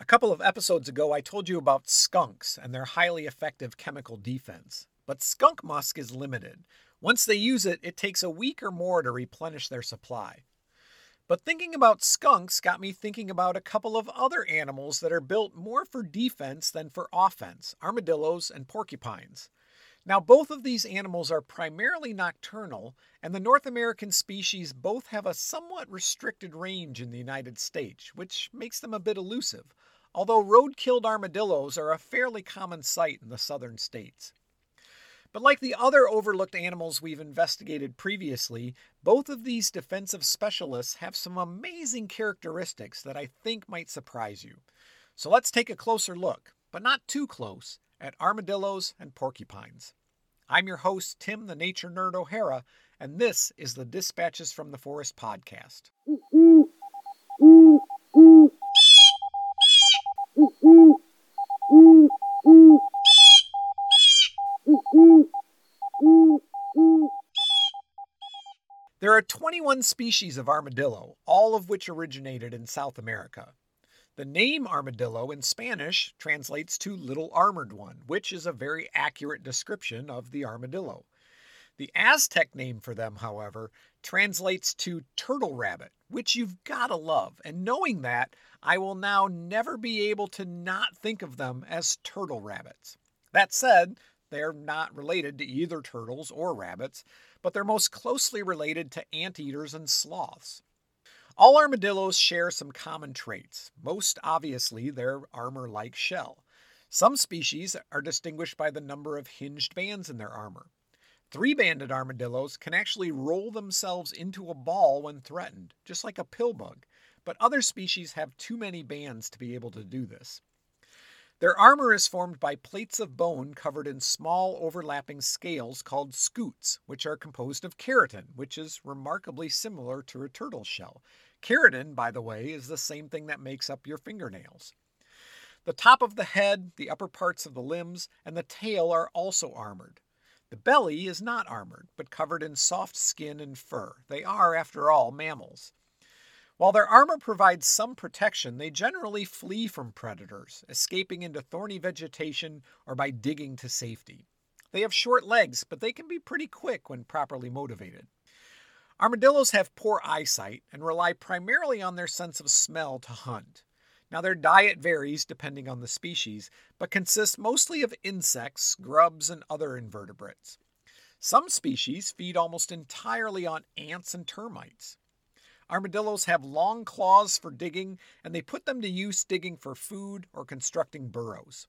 A couple of episodes ago, I told you about skunks and their highly effective chemical defense. But skunk musk is limited. Once they use it, it takes a week or more to replenish their supply. But thinking about skunks got me thinking about a couple of other animals that are built more for defense than for offense armadillos and porcupines. Now, both of these animals are primarily nocturnal, and the North American species both have a somewhat restricted range in the United States, which makes them a bit elusive, although road killed armadillos are a fairly common sight in the southern states. But like the other overlooked animals we've investigated previously, both of these defensive specialists have some amazing characteristics that I think might surprise you. So let's take a closer look, but not too close, at armadillos and porcupines. I'm your host, Tim the Nature Nerd O'Hara, and this is the Dispatches from the Forest podcast. There are 21 species of armadillo, all of which originated in South America. The name armadillo in Spanish translates to little armored one, which is a very accurate description of the armadillo. The Aztec name for them, however, translates to turtle rabbit, which you've gotta love. And knowing that, I will now never be able to not think of them as turtle rabbits. That said, they're not related to either turtles or rabbits, but they're most closely related to anteaters and sloths. All armadillos share some common traits, most obviously their armor like shell. Some species are distinguished by the number of hinged bands in their armor. Three banded armadillos can actually roll themselves into a ball when threatened, just like a pill bug, but other species have too many bands to be able to do this. Their armor is formed by plates of bone covered in small overlapping scales called scutes, which are composed of keratin, which is remarkably similar to a turtle shell. Keratin, by the way, is the same thing that makes up your fingernails. The top of the head, the upper parts of the limbs, and the tail are also armored. The belly is not armored, but covered in soft skin and fur. They are, after all, mammals. While their armor provides some protection, they generally flee from predators, escaping into thorny vegetation or by digging to safety. They have short legs, but they can be pretty quick when properly motivated. Armadillos have poor eyesight and rely primarily on their sense of smell to hunt. Now, their diet varies depending on the species, but consists mostly of insects, grubs, and other invertebrates. Some species feed almost entirely on ants and termites. Armadillos have long claws for digging, and they put them to use digging for food or constructing burrows.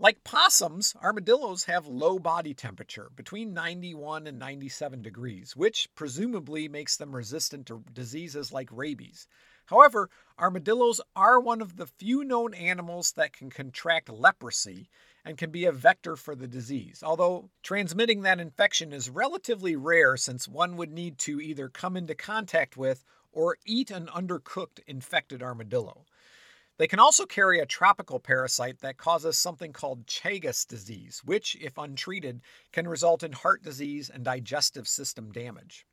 Like possums, armadillos have low body temperature, between 91 and 97 degrees, which presumably makes them resistant to diseases like rabies. However, armadillos are one of the few known animals that can contract leprosy and can be a vector for the disease, although transmitting that infection is relatively rare since one would need to either come into contact with or eat an undercooked infected armadillo. They can also carry a tropical parasite that causes something called Chagas disease, which, if untreated, can result in heart disease and digestive system damage.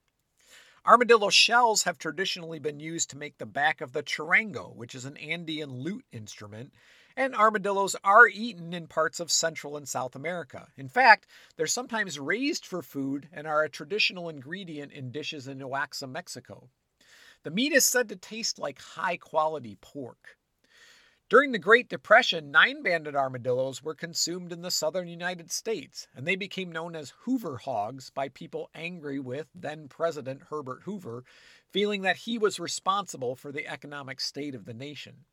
Armadillo shells have traditionally been used to make the back of the charango, which is an Andean lute instrument, and armadillos are eaten in parts of Central and South America. In fact, they're sometimes raised for food and are a traditional ingredient in dishes in Oaxaca, Mexico. The meat is said to taste like high quality pork. During the Great Depression, nine banded armadillos were consumed in the southern United States, and they became known as Hoover hogs by people angry with then President Herbert Hoover, feeling that he was responsible for the economic state of the nation.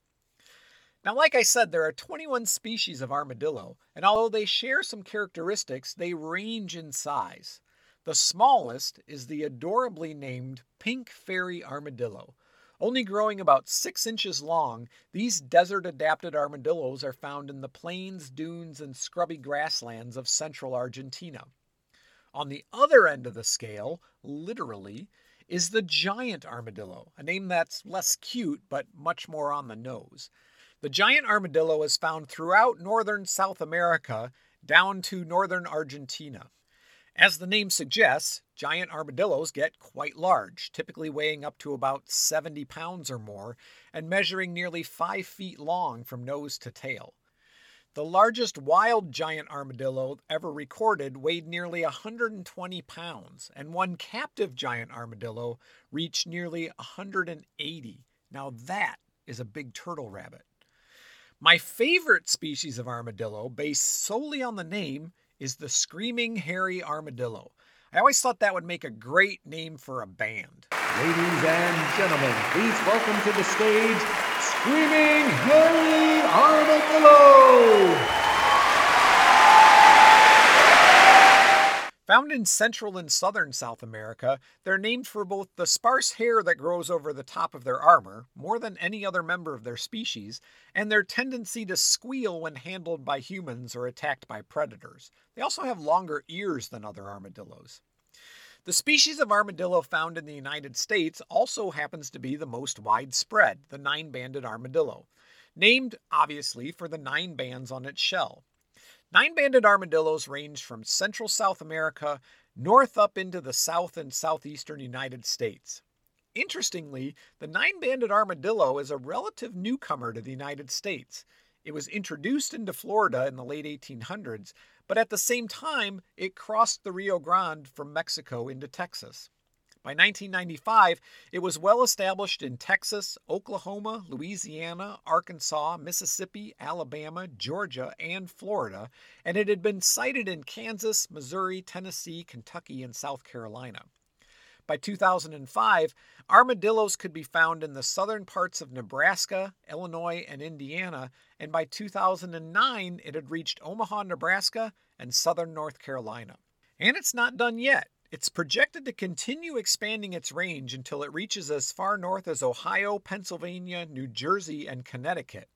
Now, like I said, there are 21 species of armadillo, and although they share some characteristics, they range in size. The smallest is the adorably named pink fairy armadillo, only growing about six inches long, these desert adapted armadillos are found in the plains, dunes, and scrubby grasslands of central Argentina. On the other end of the scale, literally, is the giant armadillo, a name that's less cute but much more on the nose. The giant armadillo is found throughout northern South America down to northern Argentina. As the name suggests, giant armadillos get quite large, typically weighing up to about 70 pounds or more and measuring nearly 5 feet long from nose to tail. The largest wild giant armadillo ever recorded weighed nearly 120 pounds, and one captive giant armadillo reached nearly 180. Now that is a big turtle rabbit. My favorite species of armadillo, based solely on the name, is the Screaming Hairy Armadillo. I always thought that would make a great name for a band. Ladies and gentlemen, please welcome to the stage Screaming Hairy Armadillo! Found in central and southern South America, they're named for both the sparse hair that grows over the top of their armor, more than any other member of their species, and their tendency to squeal when handled by humans or attacked by predators. They also have longer ears than other armadillos. The species of armadillo found in the United States also happens to be the most widespread, the nine banded armadillo, named obviously for the nine bands on its shell. Nine banded armadillos range from Central South America north up into the south and southeastern United States. Interestingly, the nine banded armadillo is a relative newcomer to the United States. It was introduced into Florida in the late 1800s, but at the same time, it crossed the Rio Grande from Mexico into Texas. By 1995, it was well established in Texas, Oklahoma, Louisiana, Arkansas, Mississippi, Alabama, Georgia, and Florida, and it had been sighted in Kansas, Missouri, Tennessee, Kentucky, and South Carolina. By 2005, armadillos could be found in the southern parts of Nebraska, Illinois, and Indiana, and by 2009, it had reached Omaha, Nebraska, and southern North Carolina. And it's not done yet. It's projected to continue expanding its range until it reaches as far north as Ohio, Pennsylvania, New Jersey, and Connecticut.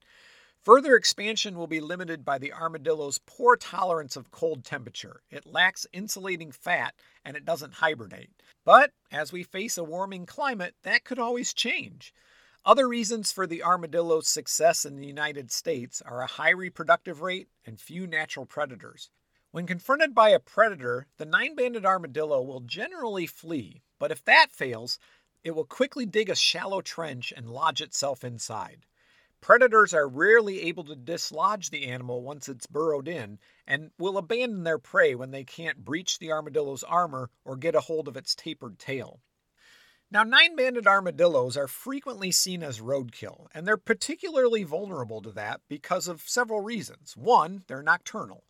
Further expansion will be limited by the armadillo's poor tolerance of cold temperature. It lacks insulating fat and it doesn't hibernate. But as we face a warming climate, that could always change. Other reasons for the armadillo's success in the United States are a high reproductive rate and few natural predators. When confronted by a predator, the nine banded armadillo will generally flee, but if that fails, it will quickly dig a shallow trench and lodge itself inside. Predators are rarely able to dislodge the animal once it's burrowed in and will abandon their prey when they can't breach the armadillo's armor or get a hold of its tapered tail. Now, nine banded armadillos are frequently seen as roadkill, and they're particularly vulnerable to that because of several reasons. One, they're nocturnal.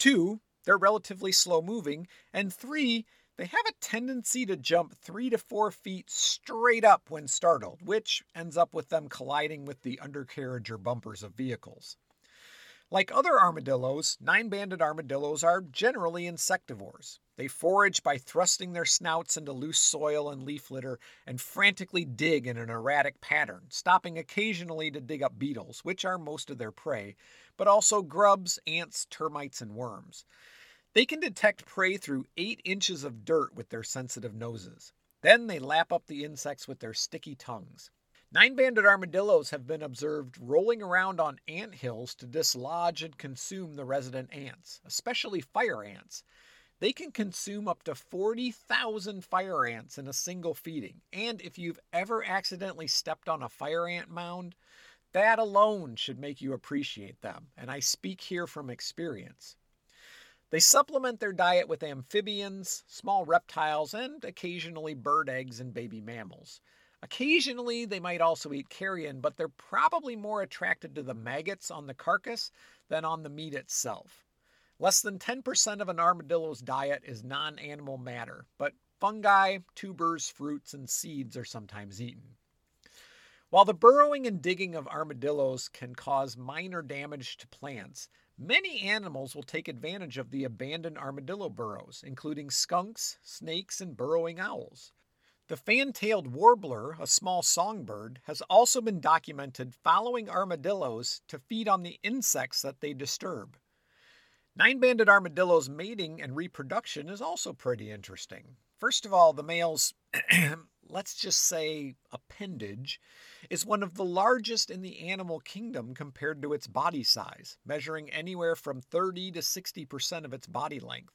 Two, they're relatively slow moving. And three, they have a tendency to jump three to four feet straight up when startled, which ends up with them colliding with the undercarriage or bumpers of vehicles. Like other armadillos, nine banded armadillos are generally insectivores. They forage by thrusting their snouts into loose soil and leaf litter and frantically dig in an erratic pattern, stopping occasionally to dig up beetles, which are most of their prey, but also grubs, ants, termites, and worms. They can detect prey through 8 inches of dirt with their sensitive noses. Then they lap up the insects with their sticky tongues. Nine banded armadillos have been observed rolling around on ant hills to dislodge and consume the resident ants, especially fire ants. They can consume up to 40,000 fire ants in a single feeding. And if you've ever accidentally stepped on a fire ant mound, that alone should make you appreciate them. And I speak here from experience. They supplement their diet with amphibians, small reptiles, and occasionally bird eggs and baby mammals. Occasionally, they might also eat carrion, but they're probably more attracted to the maggots on the carcass than on the meat itself. Less than 10% of an armadillo's diet is non animal matter, but fungi, tubers, fruits, and seeds are sometimes eaten. While the burrowing and digging of armadillos can cause minor damage to plants, Many animals will take advantage of the abandoned armadillo burrows, including skunks, snakes, and burrowing owls. The fan tailed warbler, a small songbird, has also been documented following armadillos to feed on the insects that they disturb. Nine banded armadillos' mating and reproduction is also pretty interesting. First of all, the male's, let's just say, appendage is one of the largest in the animal kingdom compared to its body size, measuring anywhere from 30 to 60% of its body length.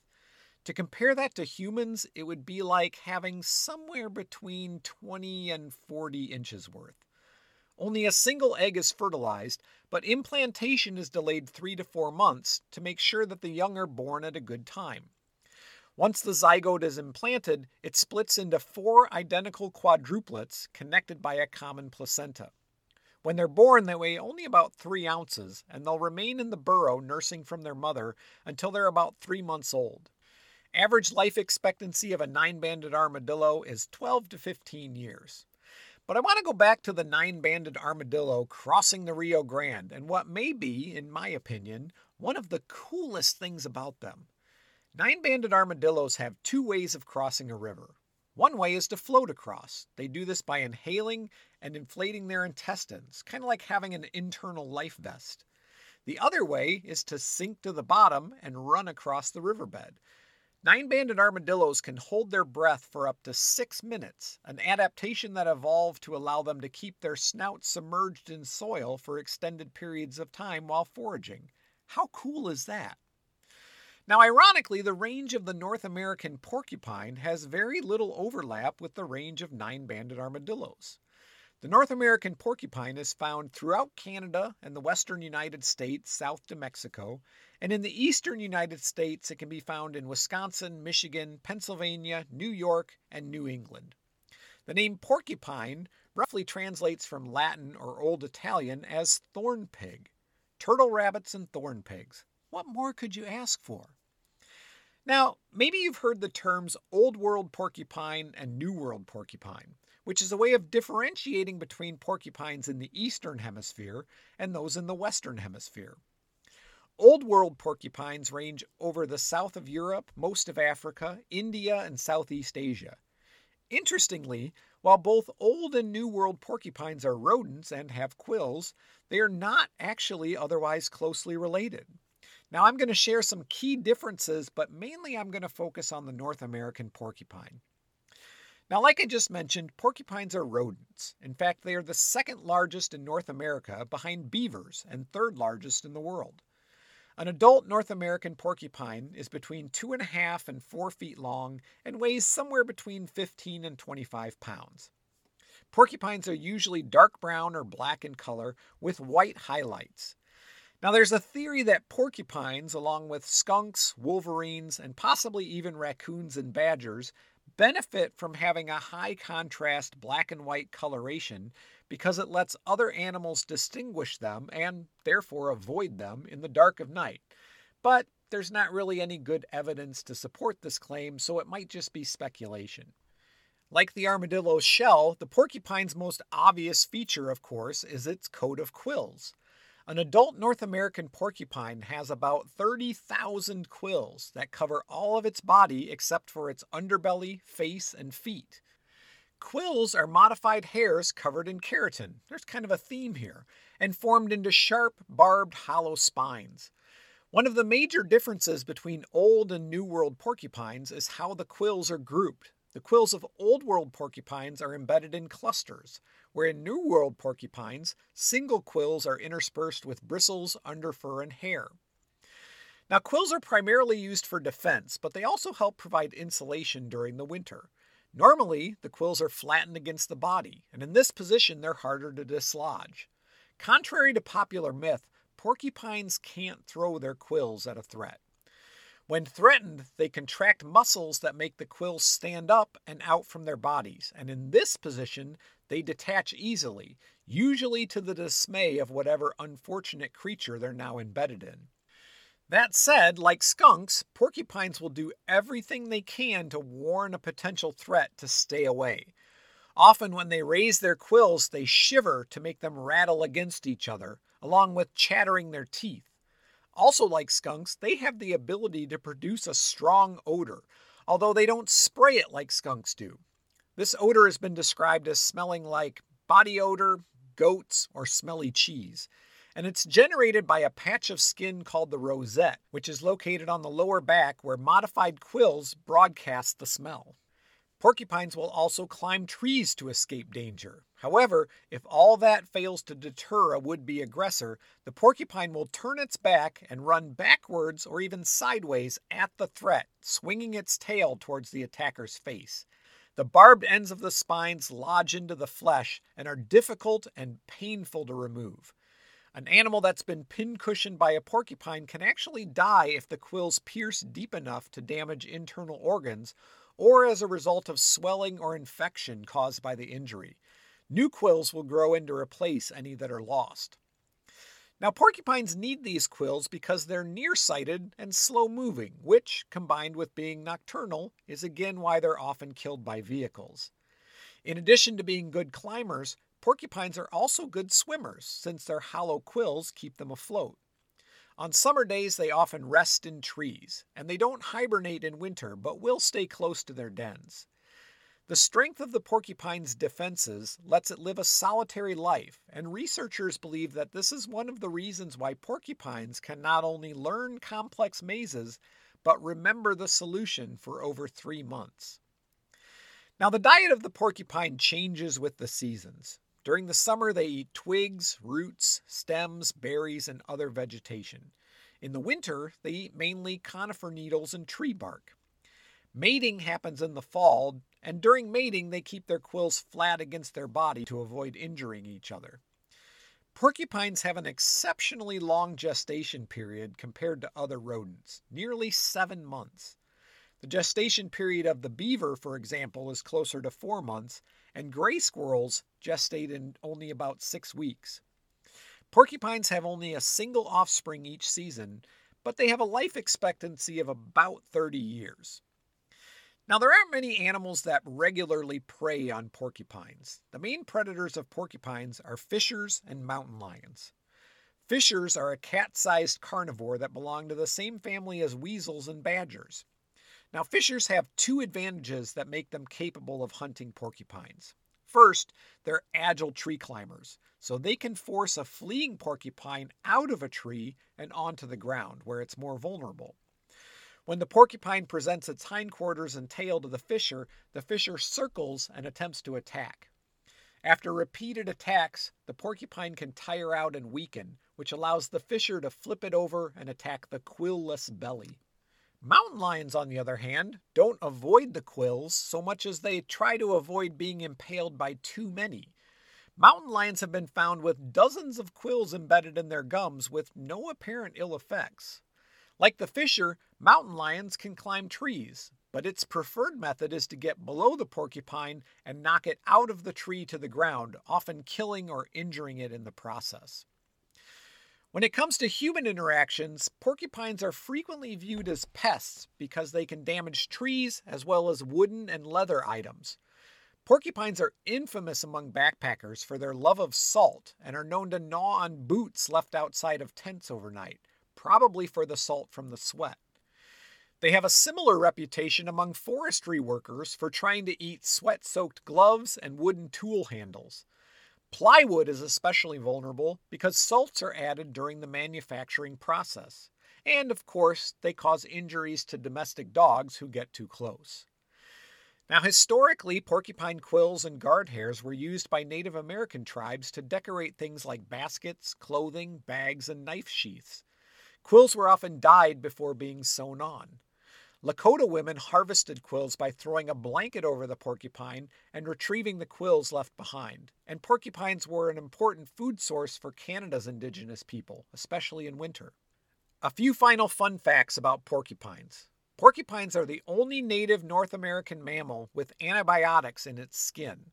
To compare that to humans, it would be like having somewhere between 20 and 40 inches worth. Only a single egg is fertilized, but implantation is delayed three to four months to make sure that the young are born at a good time. Once the zygote is implanted, it splits into four identical quadruplets connected by a common placenta. When they're born, they weigh only about three ounces, and they'll remain in the burrow nursing from their mother until they're about three months old. Average life expectancy of a nine banded armadillo is 12 to 15 years. But I want to go back to the nine banded armadillo crossing the Rio Grande and what may be, in my opinion, one of the coolest things about them. Nine banded armadillos have two ways of crossing a river. One way is to float across. They do this by inhaling and inflating their intestines, kind of like having an internal life vest. The other way is to sink to the bottom and run across the riverbed. Nine banded armadillos can hold their breath for up to six minutes, an adaptation that evolved to allow them to keep their snouts submerged in soil for extended periods of time while foraging. How cool is that? Now, ironically, the range of the North American porcupine has very little overlap with the range of nine banded armadillos. The North American porcupine is found throughout Canada and the western United States south to Mexico, and in the eastern United States it can be found in Wisconsin, Michigan, Pennsylvania, New York, and New England. The name porcupine roughly translates from Latin or Old Italian as thorn pig. Turtle rabbits and thorn pigs. What more could you ask for? Now, maybe you've heard the terms Old World porcupine and New World porcupine which is a way of differentiating between porcupines in the eastern hemisphere and those in the western hemisphere. Old World porcupines range over the south of Europe, most of Africa, India, and Southeast Asia. Interestingly, while both Old and New World porcupines are rodents and have quills, they are not actually otherwise closely related. Now, I'm going to share some key differences, but mainly I'm going to focus on the North American porcupine. Now, like I just mentioned, porcupines are rodents. In fact, they are the second largest in North America behind beavers and third largest in the world. An adult North American porcupine is between two and a half and four feet long and weighs somewhere between 15 and 25 pounds. Porcupines are usually dark brown or black in color with white highlights. Now, there's a theory that porcupines, along with skunks, wolverines, and possibly even raccoons and badgers, benefit from having a high contrast black and white coloration because it lets other animals distinguish them and therefore avoid them in the dark of night. But there's not really any good evidence to support this claim, so it might just be speculation. Like the armadillo's shell, the porcupine's most obvious feature, of course, is its coat of quills. An adult North American porcupine has about 30,000 quills that cover all of its body except for its underbelly, face, and feet. Quills are modified hairs covered in keratin. There's kind of a theme here, and formed into sharp, barbed, hollow spines. One of the major differences between Old and New World porcupines is how the quills are grouped. The quills of Old World porcupines are embedded in clusters, where in New World porcupines, single quills are interspersed with bristles, underfur, and hair. Now, quills are primarily used for defense, but they also help provide insulation during the winter. Normally, the quills are flattened against the body, and in this position, they're harder to dislodge. Contrary to popular myth, porcupines can't throw their quills at a threat. When threatened, they contract muscles that make the quills stand up and out from their bodies, and in this position, they detach easily, usually to the dismay of whatever unfortunate creature they're now embedded in. That said, like skunks, porcupines will do everything they can to warn a potential threat to stay away. Often, when they raise their quills, they shiver to make them rattle against each other, along with chattering their teeth. Also, like skunks, they have the ability to produce a strong odor, although they don't spray it like skunks do. This odor has been described as smelling like body odor, goats, or smelly cheese. And it's generated by a patch of skin called the rosette, which is located on the lower back where modified quills broadcast the smell. Porcupines will also climb trees to escape danger. However, if all that fails to deter a would be aggressor, the porcupine will turn its back and run backwards or even sideways at the threat, swinging its tail towards the attacker's face. The barbed ends of the spines lodge into the flesh and are difficult and painful to remove. An animal that's been pincushioned by a porcupine can actually die if the quills pierce deep enough to damage internal organs or as a result of swelling or infection caused by the injury. New quills will grow in to replace any that are lost. Now, porcupines need these quills because they're nearsighted and slow moving, which, combined with being nocturnal, is again why they're often killed by vehicles. In addition to being good climbers, porcupines are also good swimmers since their hollow quills keep them afloat. On summer days, they often rest in trees, and they don't hibernate in winter but will stay close to their dens. The strength of the porcupine's defenses lets it live a solitary life, and researchers believe that this is one of the reasons why porcupines can not only learn complex mazes, but remember the solution for over three months. Now, the diet of the porcupine changes with the seasons. During the summer, they eat twigs, roots, stems, berries, and other vegetation. In the winter, they eat mainly conifer needles and tree bark. Mating happens in the fall, and during mating, they keep their quills flat against their body to avoid injuring each other. Porcupines have an exceptionally long gestation period compared to other rodents, nearly seven months. The gestation period of the beaver, for example, is closer to four months, and gray squirrels gestate in only about six weeks. Porcupines have only a single offspring each season, but they have a life expectancy of about 30 years. Now, there aren't many animals that regularly prey on porcupines. The main predators of porcupines are fishers and mountain lions. Fishers are a cat sized carnivore that belong to the same family as weasels and badgers. Now, fishers have two advantages that make them capable of hunting porcupines. First, they're agile tree climbers, so they can force a fleeing porcupine out of a tree and onto the ground where it's more vulnerable. When the porcupine presents its hindquarters and tail to the fisher, the fisher circles and attempts to attack. After repeated attacks, the porcupine can tire out and weaken, which allows the fisher to flip it over and attack the quillless belly. Mountain lions, on the other hand, don't avoid the quills so much as they try to avoid being impaled by too many. Mountain lions have been found with dozens of quills embedded in their gums with no apparent ill effects. Like the fisher, mountain lions can climb trees, but its preferred method is to get below the porcupine and knock it out of the tree to the ground, often killing or injuring it in the process. When it comes to human interactions, porcupines are frequently viewed as pests because they can damage trees as well as wooden and leather items. Porcupines are infamous among backpackers for their love of salt and are known to gnaw on boots left outside of tents overnight probably for the salt from the sweat. They have a similar reputation among forestry workers for trying to eat sweat soaked gloves and wooden tool handles. Plywood is especially vulnerable because salts are added during the manufacturing process. And of course, they cause injuries to domestic dogs who get too close. Now, historically, porcupine quills and guard hairs were used by Native American tribes to decorate things like baskets, clothing, bags, and knife sheaths. Quills were often dyed before being sewn on. Lakota women harvested quills by throwing a blanket over the porcupine and retrieving the quills left behind. And porcupines were an important food source for Canada's indigenous people, especially in winter. A few final fun facts about porcupines. Porcupines are the only native North American mammal with antibiotics in its skin.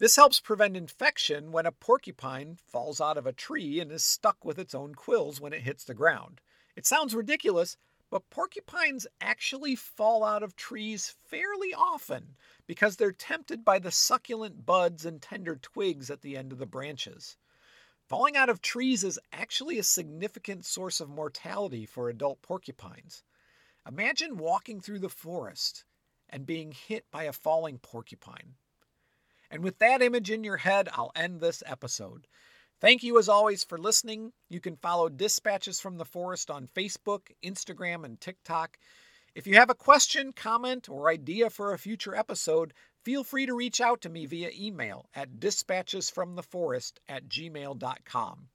This helps prevent infection when a porcupine falls out of a tree and is stuck with its own quills when it hits the ground. It sounds ridiculous, but porcupines actually fall out of trees fairly often because they're tempted by the succulent buds and tender twigs at the end of the branches. Falling out of trees is actually a significant source of mortality for adult porcupines. Imagine walking through the forest and being hit by a falling porcupine. And with that image in your head, I'll end this episode. Thank you as always for listening. You can follow Dispatches from the Forest on Facebook, Instagram, and TikTok. If you have a question, comment, or idea for a future episode, feel free to reach out to me via email at dispatchesfromtheforest at gmail.com.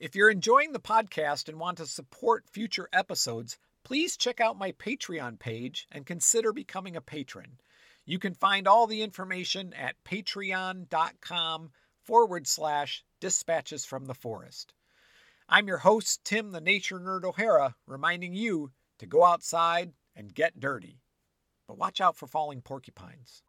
If you're enjoying the podcast and want to support future episodes, please check out my Patreon page and consider becoming a patron. You can find all the information at patreon.com forward slash dispatches from the forest. I'm your host, Tim the Nature Nerd O'Hara, reminding you to go outside and get dirty. But watch out for falling porcupines.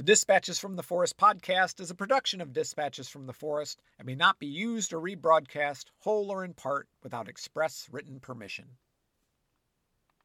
The Dispatches from the Forest podcast is a production of Dispatches from the Forest and may not be used or rebroadcast, whole or in part, without express written permission.